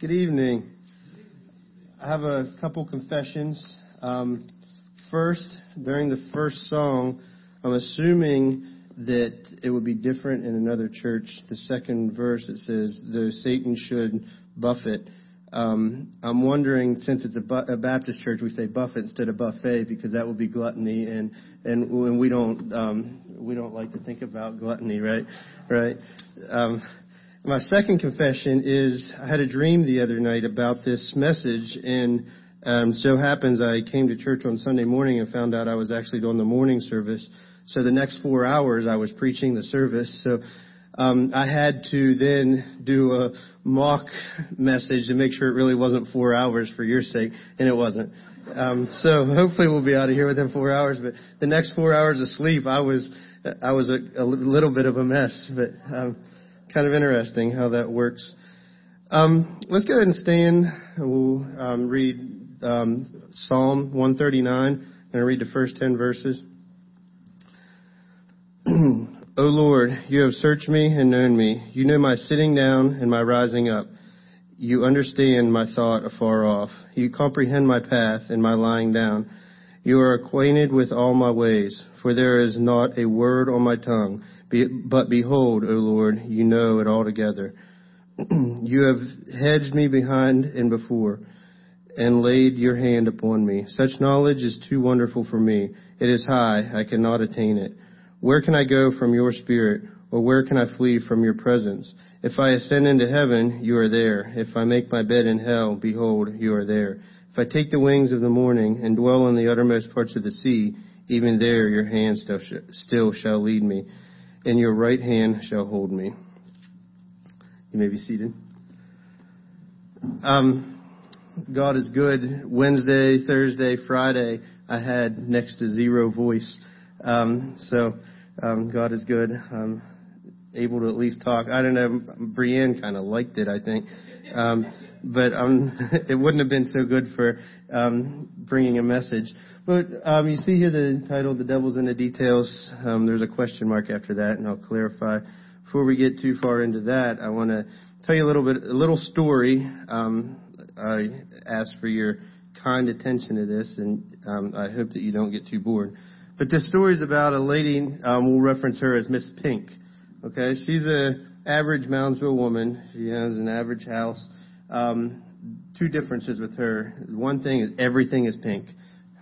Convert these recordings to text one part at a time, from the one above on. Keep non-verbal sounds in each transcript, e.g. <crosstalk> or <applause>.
Good evening. I have a couple confessions. Um, first, during the first song, I'm assuming that it would be different in another church. The second verse it says, "Though Satan should buffet." Um, I'm wondering, since it's a, bu- a, Baptist church, we say buffet instead of buffet because that would be gluttony, and and, and we don't um, we don't like to think about gluttony, right? Right. Um, my second confession is I had a dream the other night about this message, and um, so happens I came to church on Sunday morning and found out I was actually doing the morning service. So the next four hours I was preaching the service. So um, I had to then do a mock message to make sure it really wasn't four hours for your sake, and it wasn't. Um, so hopefully we'll be out of here within four hours. But the next four hours of sleep, I was I was a, a little bit of a mess, but. Um, kind of interesting how that works. Um, let's go ahead and stand. We'll um, read um, Psalm 139 and read the first 10 verses. <clears throat> o Lord, you have searched me and known me. You know my sitting down and my rising up. You understand my thought afar off. You comprehend my path and my lying down. You are acquainted with all my ways, for there is not a word on my tongue. But behold, O Lord, you know it altogether. <clears throat> you have hedged me behind and before, and laid your hand upon me. Such knowledge is too wonderful for me. It is high, I cannot attain it. Where can I go from your spirit, or where can I flee from your presence? If I ascend into heaven, you are there. If I make my bed in hell, behold, you are there. If I take the wings of the morning and dwell in the uttermost parts of the sea, even there your hand still, shall lead me and your right hand shall hold me. You may be seated. Um, God is good. Wednesday, Thursday, Friday, I had next to zero voice. Um, so um, God is good. I'm able to at least talk. I don't know. Brienne kind of liked it, I think. Um, but um, <laughs> it wouldn't have been so good for um, bringing a message. But um, you see here the title, "The Devil's in the Details." Um, there's a question mark after that, and I'll clarify. Before we get too far into that, I want to tell you a little bit, a little story. Um, I ask for your kind attention to this, and um, I hope that you don't get too bored. But this story is about a lady. We'll reference her as Miss Pink. Okay, she's a average Moundsville woman. She has an average house. Um, two differences with her. One thing is everything is pink.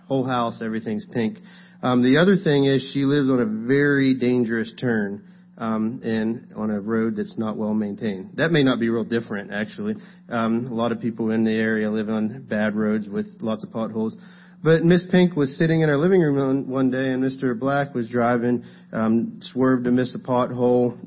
Whole house, everything's pink. Um, the other thing is she lives on a very dangerous turn um, and on a road that's not well maintained. That may not be real different, actually. Um, a lot of people in the area live on bad roads with lots of potholes. But Miss Pink was sitting in her living room one day, and Mr. Black was driving, um, swerved to miss a pothole,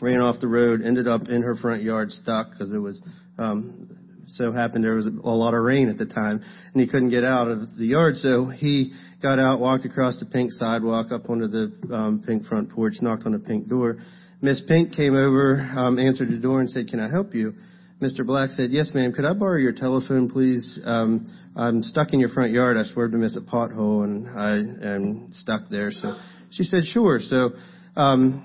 ran off the road, ended up in her front yard stuck because it was um, so happened there was a lot of rain at the time, and he couldn't get out of the yard. So he got out, walked across the pink sidewalk, up onto the um, pink front porch, knocked on the pink door. Miss Pink came over, um, answered the door, and said, "Can I help you?" Mr. Black said, "Yes, ma'am. Could I borrow your telephone, please? Um, I'm stuck in your front yard. I swerved to miss a pothole, and I am stuck there." So she said, "Sure." So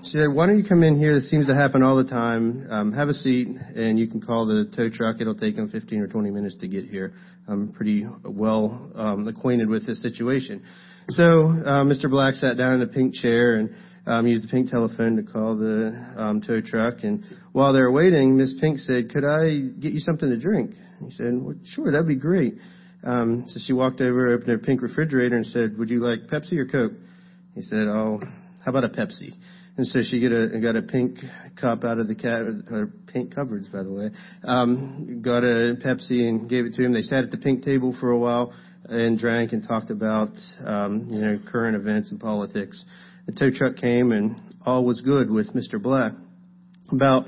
she said, why don't you come in here? This seems to happen all the time. Um, have a seat, and you can call the tow truck. It'll take them 15 or 20 minutes to get here. I'm pretty well um, acquainted with this situation. So uh, Mr. Black sat down in a pink chair and um, used the pink telephone to call the um, tow truck. And while they were waiting, Miss Pink said, "Could I get you something to drink?" He said, well, "Sure, that'd be great." Um, so she walked over, opened her pink refrigerator, and said, "Would you like Pepsi or Coke?" He said, "Oh." How about a Pepsi? And so she get a, got a pink cup out of the cat, or pink cupboards, by the way. Um, got a Pepsi and gave it to him. They sat at the pink table for a while and drank and talked about, um, you know, current events and politics. The tow truck came and all was good with Mr. Black. About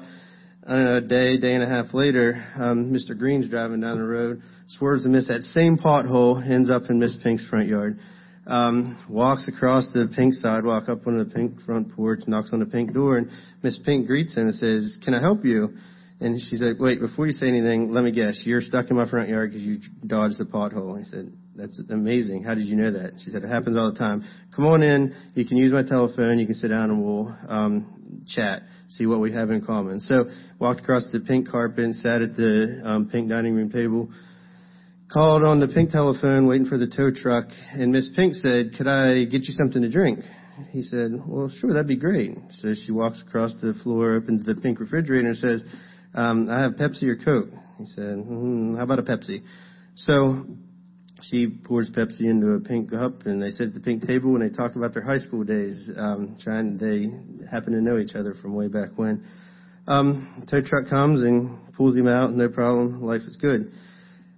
know, a day, day and a half later, um, Mr. Green's driving down the road, swerves and misses that same pothole, ends up in Miss Pink's front yard um, walks across the pink sidewalk up on the pink front porch, knocks on the pink door, and Miss Pink greets him and says, "Can I help you?" And she said, "Wait, before you say anything, let me guess. You're stuck in my front yard because you dodged the pothole." And He said, "That's amazing. How did you know that?" She said, "It happens all the time. Come on in. You can use my telephone. You can sit down, and we'll um, chat, see what we have in common. So walked across the pink carpet, sat at the um, pink dining room table, called on the pink telephone, waiting for the tow truck, and Miss Pink said, "Could I get you something to drink?" He said, "Well, sure, that'd be great." So she walks across the floor, opens the pink refrigerator, and says, um, "I have Pepsi or Coke." He said, mm, "How about a Pepsi?" So she pours Pepsi into a pink cup, and they sit at the pink table and they talk about their high school days. Um, trying, they happen to know each other from way back when. Um, tow truck comes and pulls him out, no problem. Life is good.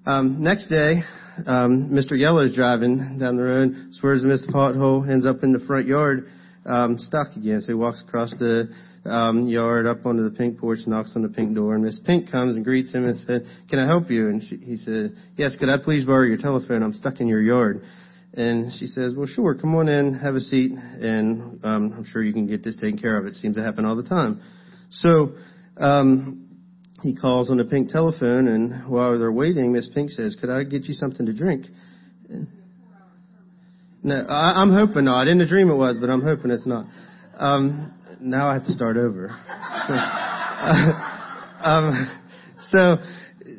Um, next day, um, Mr. Yellow's driving down the road, swerves misses the pothole, ends up in the front yard, um, stuck again. So he walks across the um, yard up onto the pink porch, knocks on the pink door, and Miss Pink comes and greets him and said, "Can I help you?" And she, he said, "Yes, could I please borrow your telephone? I'm stuck in your yard." And she says, "Well, sure. Come on in, have a seat, and um, I'm sure you can get this taken care of. It seems to happen all the time." So um, he calls on the pink telephone, and while they're waiting, Miss Pink says, "Could I get you something to drink?" No, I, I'm hoping not. In the dream it was, but I'm hoping it's not. Um, now I have to start over. <laughs> um, so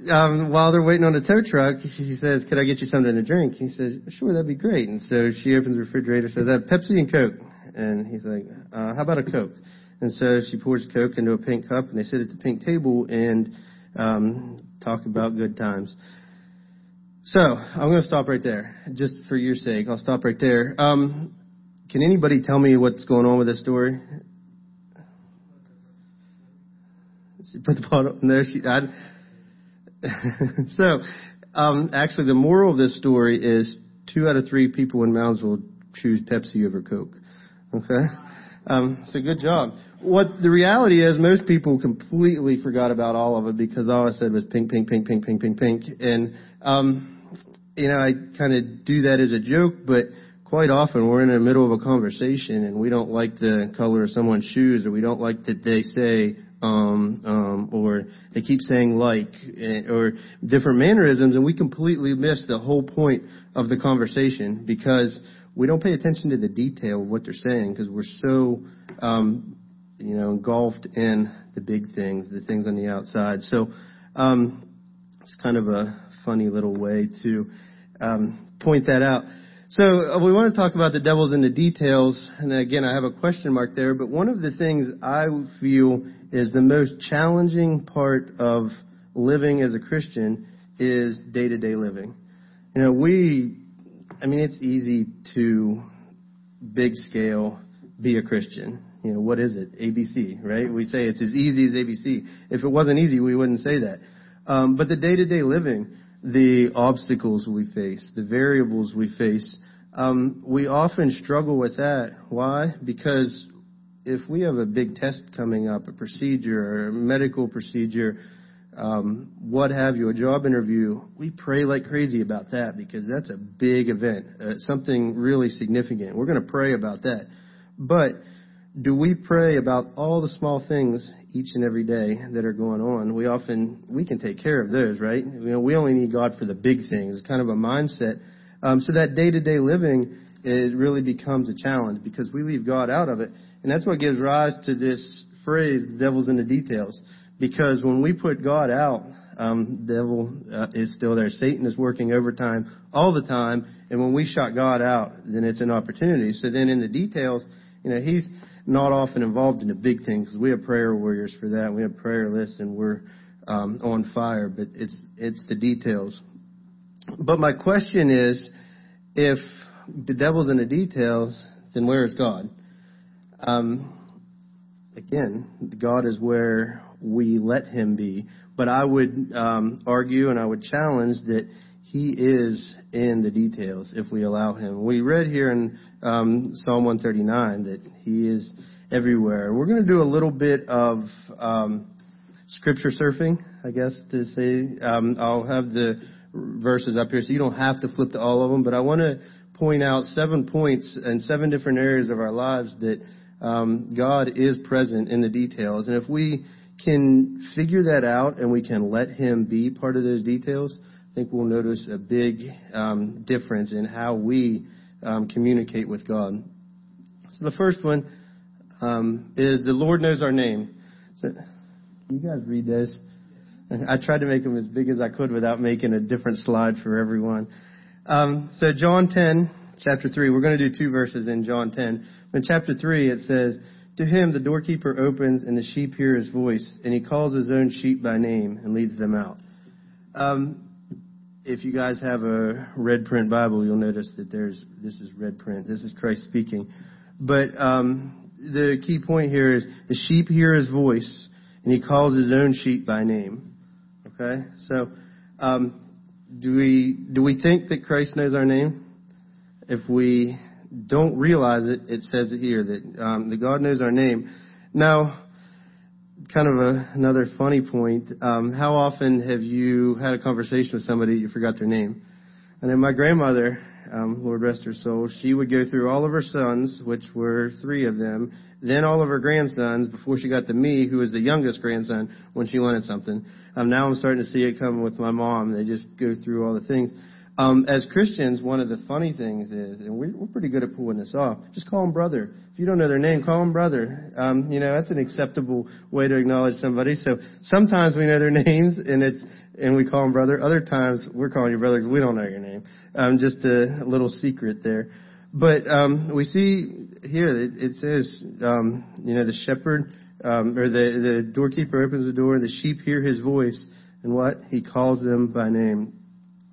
um, while they're waiting on the tow truck, she says, "Could I get you something to drink?" He says, "Sure, that'd be great." And so she opens the refrigerator, says, "I have Pepsi and Coke." And he's like, uh, "How about a Coke?" And so she pours Coke into a pink cup, and they sit at the pink table and um, talk about good times. So I'm going to stop right there, just for your sake. I'll stop right there. Um, can anybody tell me what's going on with this story? She put the bottle in there. She, I, <laughs> so, um, actually, the moral of this story is two out of three people in Moundsville choose Pepsi over Coke. Okay, um, so good job. What the reality is, most people completely forgot about all of it because all I said was pink, pink, pink, pink, pink, pink, pink, and um, you know, I kind of do that as a joke, but quite often we're in the middle of a conversation and we don't like the color of someone's shoes or we don't like that they say um, um, or they keep saying like, eh, or different mannerisms, and we completely miss the whole point of the conversation because we don't pay attention to the detail of what they're saying because we're so, um, you know, engulfed in the big things, the things on the outside. So um, it's kind of a funny little way to um, point that out. So uh, we want to talk about the devils in the details, and again, I have a question mark there. But one of the things I feel is the most challenging part of living as a Christian is day to day living. You know, we, I mean, it's easy to big scale be a Christian. You know, what is it? ABC, right? We say it's as easy as ABC. If it wasn't easy, we wouldn't say that. Um, but the day to day living, the obstacles we face, the variables we face, um, we often struggle with that. Why? Because if we have a big test coming up, a procedure a medical procedure, um, what have you, a job interview, we pray like crazy about that because that's a big event, uh, something really significant. We're going to pray about that. But do we pray about all the small things each and every day that are going on? We often we can take care of those, right? You know, we only need God for the big things. It's kind of a mindset. Um, so that day to day living it really becomes a challenge because we leave God out of it. And that's what gives rise to this phrase, the devil's in the details. Because when we put God out, um, the devil uh, is still there. Satan is working overtime all the time. And when we shut God out, then it's an opportunity. So then in the details, you know, he's not often involved in the big things because we have prayer warriors for that. We have prayer lists and we're um, on fire, but it's it's the details. But my question is, if the devil's in the details, then where is God? Um, again, God is where we let Him be. But I would um, argue and I would challenge that He is in the details if we allow Him. We read here in um, Psalm 139 that He is everywhere. We're going to do a little bit of um, scripture surfing, I guess to say. Um, I'll have the verses up here, so you don't have to flip to all of them. But I want to point out seven points and seven different areas of our lives that um, God is present in the details. And if we can figure that out and we can let Him be part of those details, think we'll notice a big um, difference in how we um, communicate with God. So the first one, um, is the Lord knows our name. So, you guys read this? I tried to make them as big as I could without making a different slide for everyone. Um, so John 10, chapter 3, we're going to do two verses in John 10. In chapter 3, it says, To him the doorkeeper opens and the sheep hear his voice, and he calls his own sheep by name and leads them out. Um, if you guys have a red print Bible, you'll notice that there's this is red print. This is Christ speaking. But um, the key point here is the sheep hear his voice, and he calls his own sheep by name. Okay, so um, do we do we think that Christ knows our name? If we don't realize it, it says it here that um, God knows our name. Now, kind of a, another funny point. Um, how often have you had a conversation with somebody you forgot their name? And then my grandmother, um, Lord rest her soul, she would go through all of her sons, which were three of them, then all of her grandsons before she got to me, who was the youngest grandson, when she wanted something. Um, now I'm starting to see it come with my mom. They just go through all the things. Um, as Christians, one of the funny things is, and we're, we're pretty good at pulling this off, just call them brother. If you don't know their name, call them brother. Um, you know, that's an acceptable way to acknowledge somebody. So sometimes we know their <laughs> names and it's, and we call them brother. Other times we're calling you brother because we don't know your name. Um, just a, little secret there. But, um, we see here, it, it says, um, you know, the shepherd, um, or the, the doorkeeper opens the door and the sheep hear his voice and what? He calls them by name.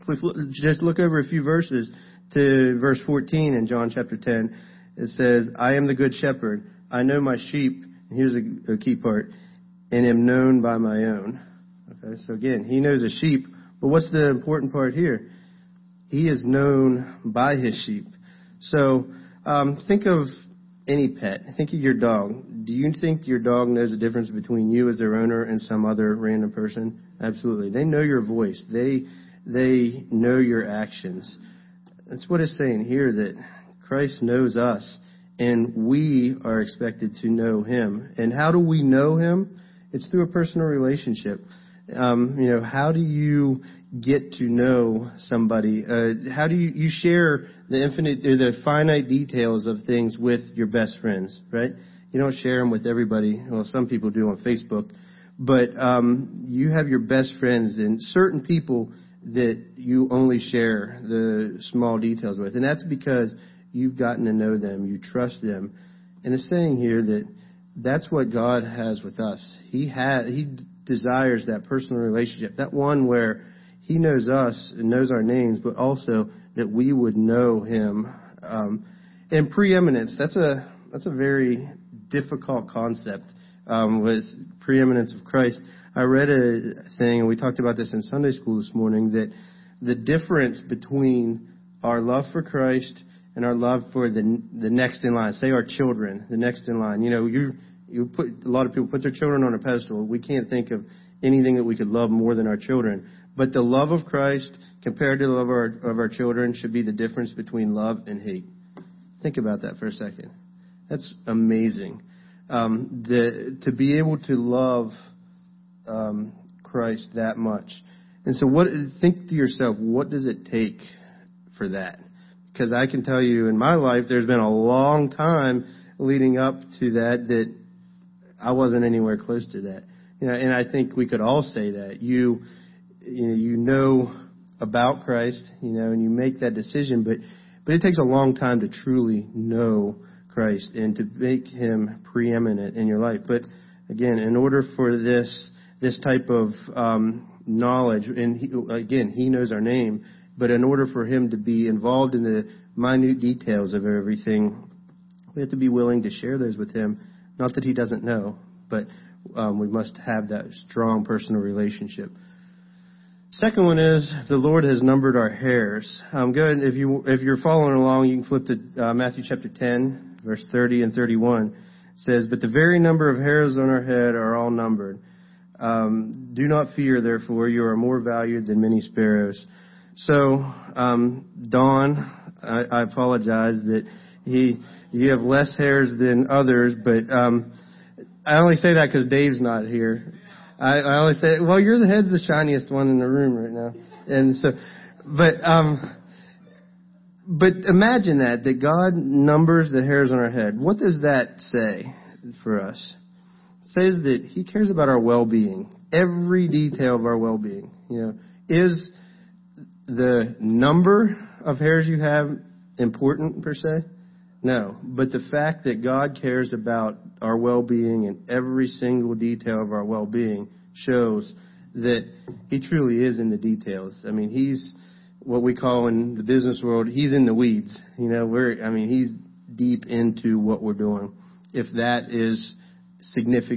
If we just look over a few verses to verse 14 in John chapter 10, it says, I am the good shepherd. I know my sheep, and here's a, a key part, and am known by my own. Okay, so again, he knows a sheep, but what's the important part here? He is known by his sheep. So, um, think of any pet. Think of your dog. Do you think your dog knows the difference between you as their owner and some other random person? Absolutely. They know your voice. They they know your actions. That's what it's saying here that Christ knows us and we are expected to know him. And how do we know him? It's through a personal relationship. Um, you know, how do you get to know somebody? Uh, how do you, you share the infinite, or the finite details of things with your best friends, right? You don't share them with everybody. Well, some people do on Facebook, but um, you have your best friends, and certain people that you only share the small details with. And that's because you've gotten to know them, you trust them. And it's saying here that that's what God has with us. He has, He desires that personal relationship, that one where He knows us and knows our names, but also that we would know Him. Um, and preeminence, that's a, that's a very difficult concept, um, with preeminence of Christ. I read a thing, and we talked about this in Sunday school this morning, that the difference between our love for Christ and our love for the the next in line, say our children, the next in line. You know, you you put a lot of people put their children on a pedestal. We can't think of anything that we could love more than our children. But the love of Christ compared to the love of our, of our children should be the difference between love and hate. Think about that for a second. That's amazing. Um, the, to be able to love um, Christ that much. And so, what think to yourself, what does it take for that? Because I can tell you, in my life, there's been a long time leading up to that that I wasn't anywhere close to that. You know, and I think we could all say that you, you know, you know about Christ, you know, and you make that decision, but but it takes a long time to truly know Christ and to make Him preeminent in your life. But again, in order for this this type of um, knowledge, and he, again, he knows our name, but in order for him to be involved in the minute details of everything, we have to be willing to share those with him. Not that he doesn't know, but um, we must have that strong personal relationship. Second one is the Lord has numbered our hairs. Um, go ahead, if you if you're following along, you can flip to uh, Matthew chapter 10, verse 30 and 31. It says, "But the very number of hairs on our head are all numbered." Um, do not fear, therefore, you are more valued than many sparrows. So, um, Don, I, I apologize that he, you have less hairs than others, but um, I only say that because Dave's not here. I, I always say, well, you're the head's the shiniest one in the room right now, and so, but um, but imagine that that God numbers the hairs on our head. What does that say? for us. Says that He cares about our well-being, every detail of our well-being. You know, is the number of hairs you have important per se? No, but the fact that God cares about our well-being and every single detail of our well-being shows that He truly is in the details. I mean, He's what we call in the business world, He's in the weeds. You know, we're, I mean, He's deep into what we're doing. If that is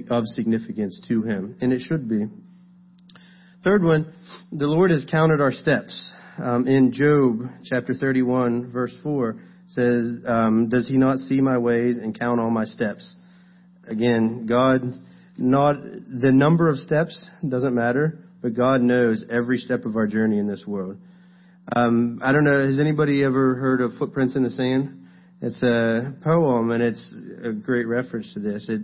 of significance to Him, and it should be. Third one, the Lord has counted our steps. Um, in Job chapter 31, verse 4, says, um, Does he not see my ways and count all my steps? Again, God, not, the number of steps doesn't matter, but God knows every step of our journey in this world. Um, I don't know, has anybody ever heard of Footprints in the Sand? It's a poem and it's a great reference to this. It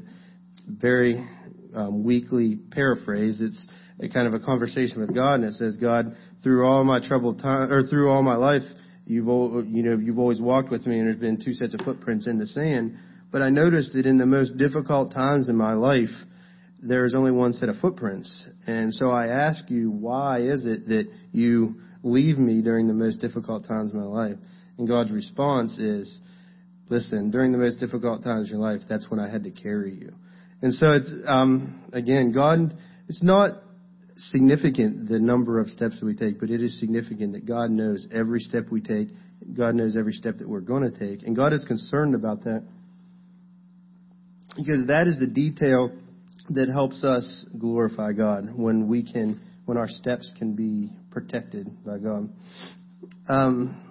very um, weakly paraphrase. It's a kind of a conversation with God, and it says, "God, through all my troubled time, or through all my life, You've you know you've always walked with me, and there's been two sets of footprints in the sand. But I noticed that in the most difficult times in my life, there's only one set of footprints. And so I ask you, why is it that you leave me during the most difficult times of my life? And God's response is, listen, during the most difficult times of your life, that's when I had to carry you. And so it's, um, again, God, it's not significant the number of steps that we take, but it is significant that God knows every step we take. God knows every step that we're going to take. And God is concerned about that because that is the detail that helps us glorify God when we can, when our steps can be protected by God. Um,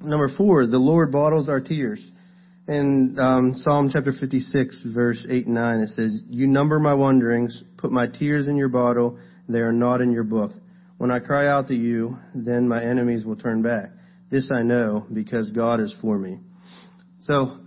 number four, the Lord bottles our tears. In um, Psalm chapter 56, verse 8 and 9, it says, You number my wanderings, put my tears in your bottle, they are not in your book. When I cry out to you, then my enemies will turn back. This I know, because God is for me. So,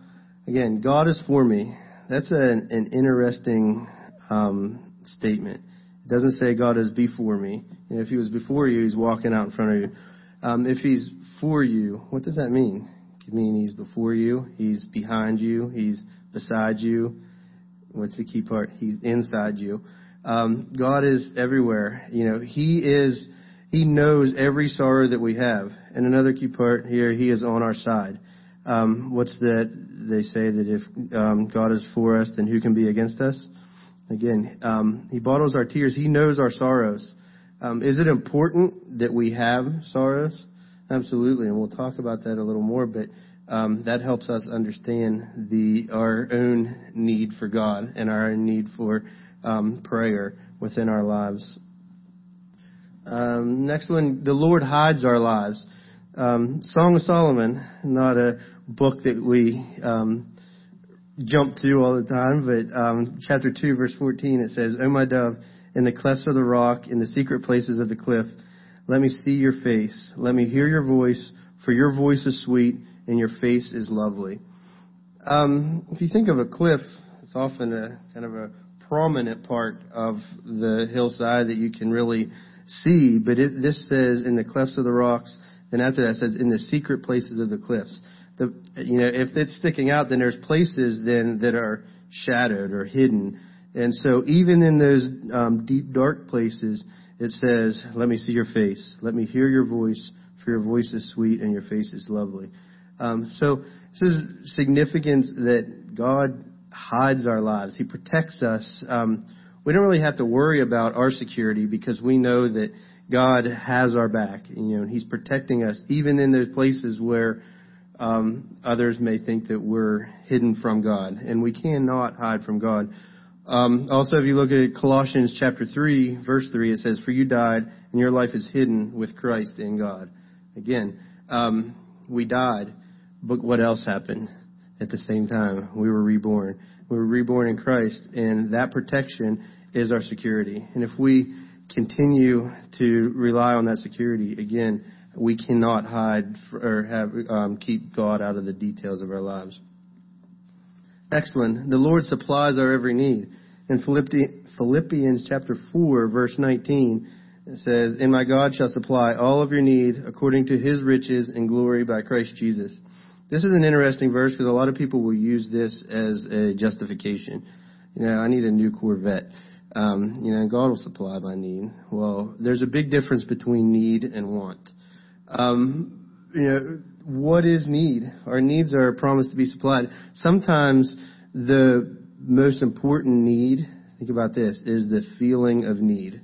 again, God is for me. That's an, an interesting um, statement. It doesn't say God is before me. If he was before you, he's walking out in front of you. Um, if he's for you, what does that mean? Could mean he's before you, he's behind you, he's beside you. What's the key part? He's inside you. Um, God is everywhere. You know, He is. He knows every sorrow that we have. And another key part here, He is on our side. Um, what's that? They say that if um, God is for us, then who can be against us? Again, um, He bottles our tears. He knows our sorrows. Um, is it important that we have sorrows? Absolutely, and we'll talk about that a little more. But um, that helps us understand the our own need for God and our own need for um, prayer within our lives. Um, next one, the Lord hides our lives. Um, Song of Solomon, not a book that we um, jump to all the time, but um, chapter 2, verse 14, it says, O my dove, in the clefts of the rock, in the secret places of the cliff, let me see your face. Let me hear your voice, for your voice is sweet and your face is lovely. Um, if you think of a cliff, it's often a kind of a prominent part of the hillside that you can really see, but it, this says in the clefts of the rocks, and after that says in the secret places of the cliffs. The, you know, if it's sticking out, then there's places then that are shadowed or hidden. And so even in those um, deep, dark places, it says, Let me see your face. Let me hear your voice, for your voice is sweet and your face is lovely. Um, so this is significance that God hides our lives. He protects us. Um, we don't really have to worry about our security because we know that God has our back. You know, He's protecting us even in those places where um, others may think that we're hidden from God, and we cannot hide from God. Um, also, if you look at Colossians chapter 3, verse 3, it says, For you died, and your life is hidden with Christ in God. Again, um, we died, but what else happened at the same time? We were reborn. We were reborn in Christ, and that protection is our security. And if we continue to rely on that security, again, we cannot hide or have um, keep God out of the details of our lives. Next one, the Lord supplies our every need. In Philippians chapter 4, verse 19, it says, And my God shall supply all of your need according to his riches and glory by Christ Jesus. this is an interesting verse because a lot of people will use this as a justification. You know, I need a new Corvette. Um, you know, God will supply my need. Well, there's a big difference between need and want. Um, you know, what is need? Our needs are promised to be supplied. Sometimes the most important need, think about this, is the feeling of need.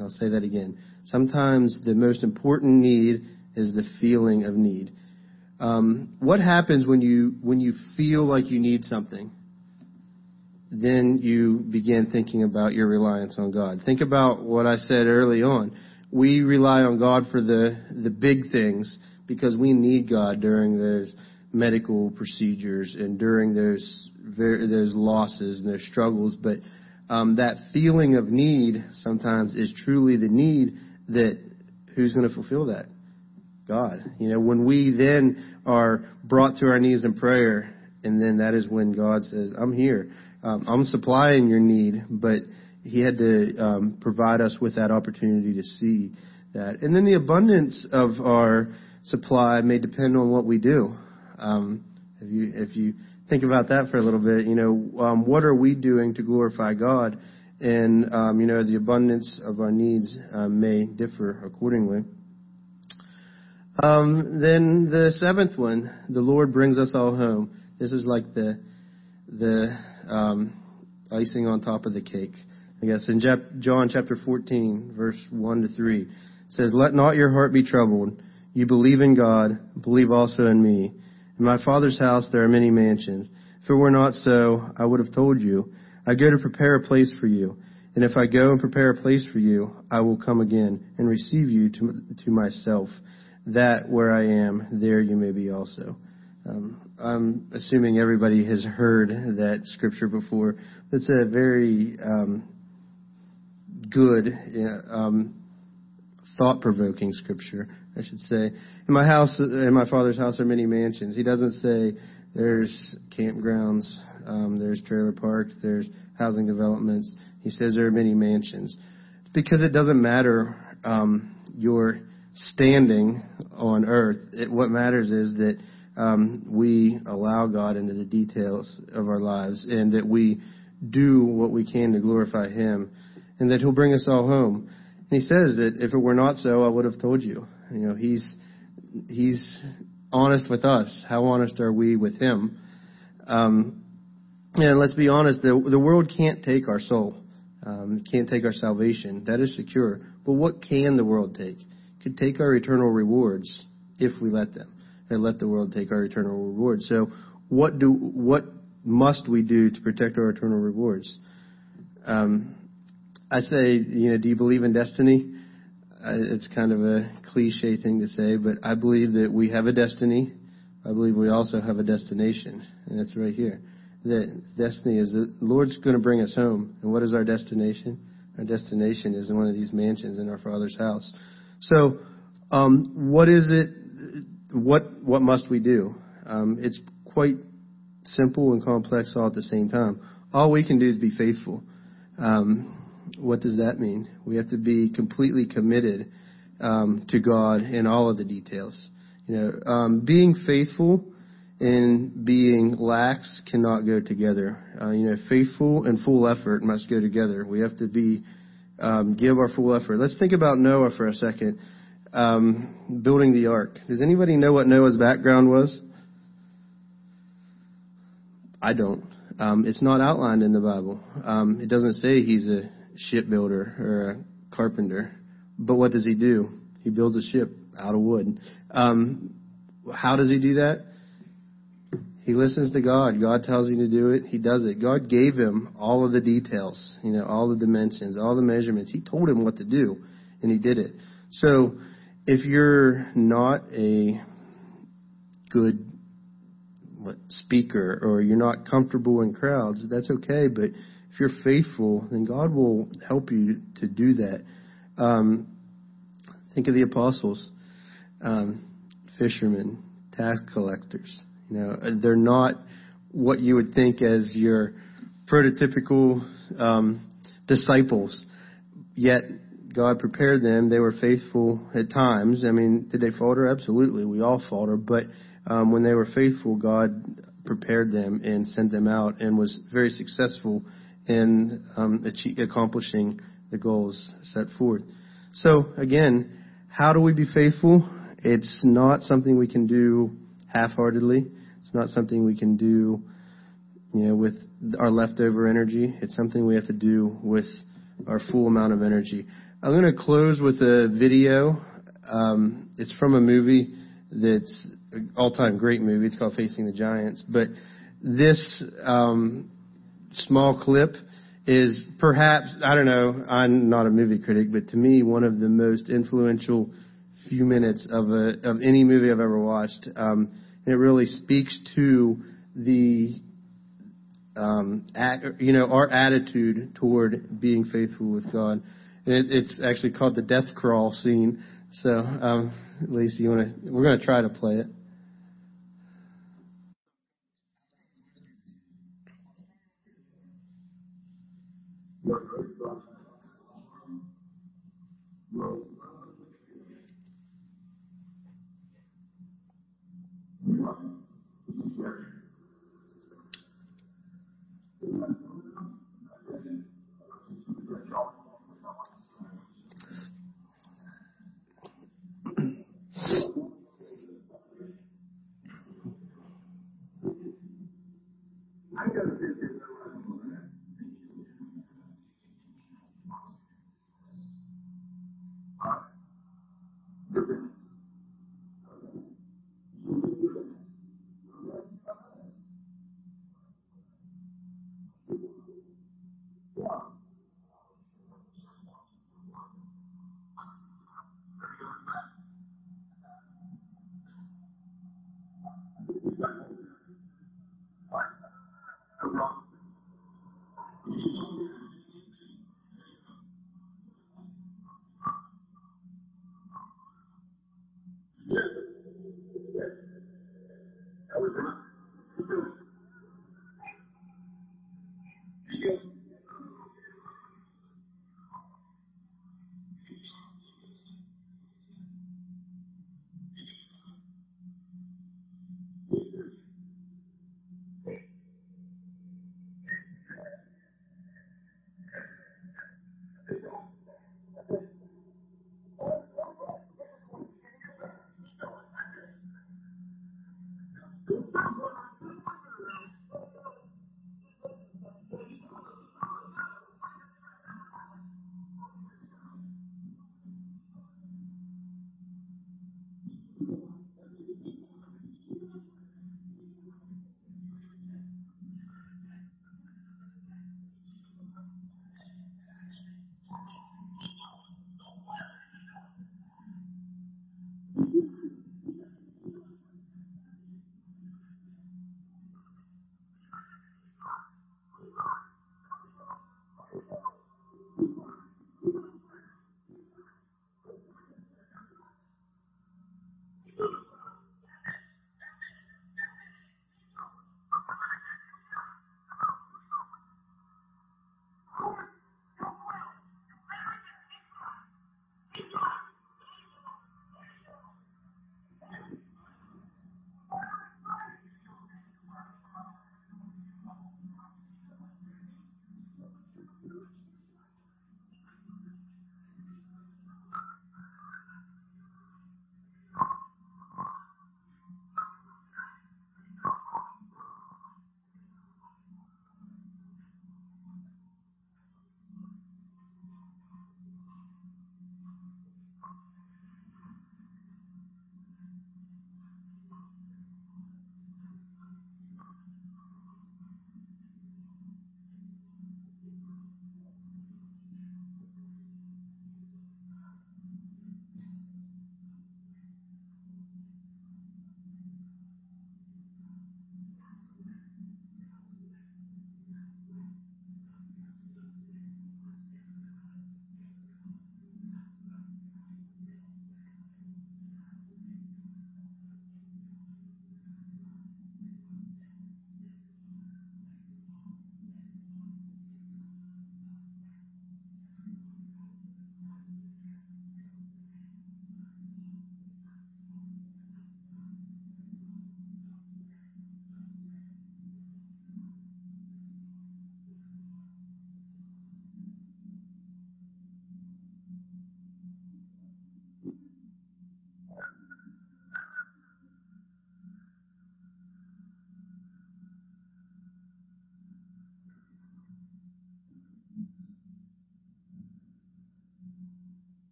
I'll say that again. Sometimes the most important need is the feeling of need. Um, what happens when you when you feel like you need something? Then you begin thinking about your reliance on God. Think about what I said early on. We rely on God for the the big things because we need God during those medical procedures and during those those losses and those struggles. But um, that feeling of need sometimes is truly the need that who's going to fulfill that? God. You know, when we then are brought to our knees in prayer, and then that is when God says, "I'm here. Um, I'm supplying your need," but He had to um, provide us with that opportunity to see that. And then the abundance of our supply may depend on what we do. Um, if you if you think about that for a little bit, you know, um, what are we doing to glorify God? And um, you know, the abundance of our needs uh, may differ accordingly. Um, then the seventh one, the Lord brings us all home. This is like the the um, icing on top of the cake. I guess in John chapter 14, verse 1 to 3, says, "Let not your heart be troubled. You believe in God, believe also in me. In my Father's house there are many mansions. If it were not so, I would have told you. I go to prepare a place for you. And if I go and prepare a place for you, I will come again and receive you to, to myself, that where I am, there you may be also. Um, I'm assuming everybody has heard that scripture before. It's a very um, good, um, thought-provoking scripture. I should say. In my house, in my father's house, are many mansions. He doesn't say there's campgrounds, um, there's trailer parks, there's housing developments. He says there are many mansions because it doesn't matter um, your standing on earth. It, what matters is that um, we allow God into the details of our lives and that we do what we can to glorify Him and that He'll bring us all home. He says that if it were not so, I would have told you. You know, he's he's honest with us. How honest are we with him? Um, and let's be honest, the the world can't take our soul. Um, can't take our salvation. That is secure. But what can the world take? It could take our eternal rewards if we let them. And let the world take our eternal rewards. So what do what must we do to protect our eternal rewards? Um, I say, you know, do you believe in destiny? it's kind of a cliche thing to say, but I believe that we have a destiny. I believe we also have a destination, and it's right here. That destiny is the Lord's going to bring us home. And what is our destination? Our destination is in one of these mansions in our Father's house. So, um, what is it? What what must we do? Um, it's quite simple and complex all at the same time. All we can do is be faithful. Um, what does that mean? We have to be completely committed um, to God in all of the details. You know, um, being faithful and being lax cannot go together. Uh, you know, faithful and full effort must go together. We have to be um, give our full effort. Let's think about Noah for a second. Um, building the ark. Does anybody know what Noah's background was? I don't. Um, it's not outlined in the Bible. Um, it doesn't say he's a shipbuilder or a carpenter. But what does he do? He builds a ship out of wood. Um, how does he do that? He listens to God. God tells him to do it. He does it. God gave him all of the details, you know, all the dimensions, all the measurements. He told him what to do, and he did it. So, if you're not a good what, speaker or you're not comfortable in crowds, that's okay. But if you're faithful, then God will help you to do that. Um, think of the apostles, um, fishermen, tax collectors. You know, they're not what you would think as your prototypical um, disciples. Yet God prepared them. They were faithful at times. I mean, did they falter? Absolutely. We all falter. But um, when they were faithful, God prepared them and sent them out and was very successful in um, accomplishing the goals set forth. So again, how do we be faithful? It's not something we can do half-heartedly. It's not something we can do, you know, with our leftover energy. It's something we have to do with our full amount of energy. I'm going to close with a video. Um, it's from a movie that's an all-time great movie. It's called Facing the Giants. But this um, small clip is perhaps I don't know. I'm not a movie critic, but to me, one of the most influential few minutes of a of any movie I've ever watched. Um, and it really speaks to the um, at, you know our attitude toward being faithful with God. And it, it's actually called the death crawl scene. So, um, Lacey, you want to? We're going to try to play it. is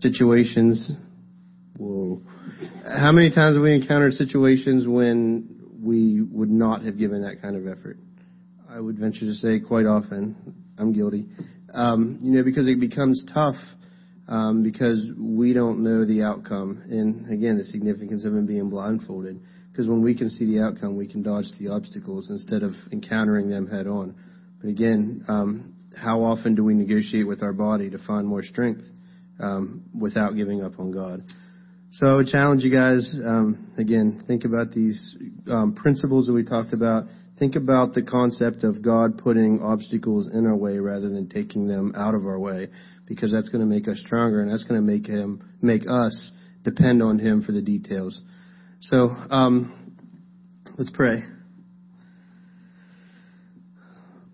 Situations. Whoa. How many times have we encountered situations when we would not have given that kind of effort? I would venture to say quite often. I'm guilty. Um, you know, because it becomes tough um, because we don't know the outcome. And again, the significance of him being blindfolded. Because when we can see the outcome, we can dodge the obstacles instead of encountering them head on. But again, um, how often do we negotiate with our body to find more strength? Um, without giving up on God. So I would challenge you guys, um, again, think about these um, principles that we talked about. Think about the concept of God putting obstacles in our way rather than taking them out of our way, because that's going to make us stronger and that's going to make him make us depend on Him for the details. So um, let's pray.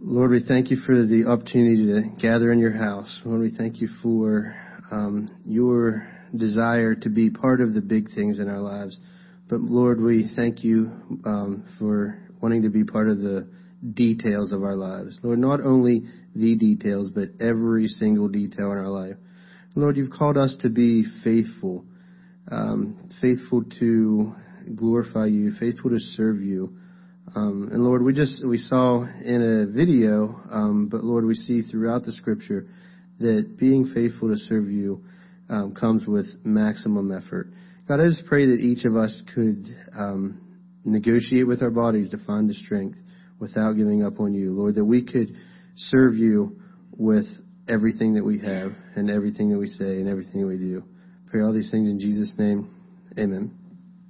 Lord, we thank you for the opportunity to gather in your house. Lord, we thank you for um, your desire to be part of the big things in our lives. But Lord, we thank you um, for wanting to be part of the details of our lives. Lord, not only the details, but every single detail in our life. Lord, you've called us to be faithful, um, faithful to glorify you, faithful to serve you. Um, and Lord, we just we saw in a video, um, but Lord, we see throughout the Scripture that being faithful to serve you um, comes with maximum effort. God, I just pray that each of us could um, negotiate with our bodies to find the strength without giving up on you, Lord, that we could serve you with everything that we have and everything that we say and everything that we do. Pray all these things in Jesus' name. Amen.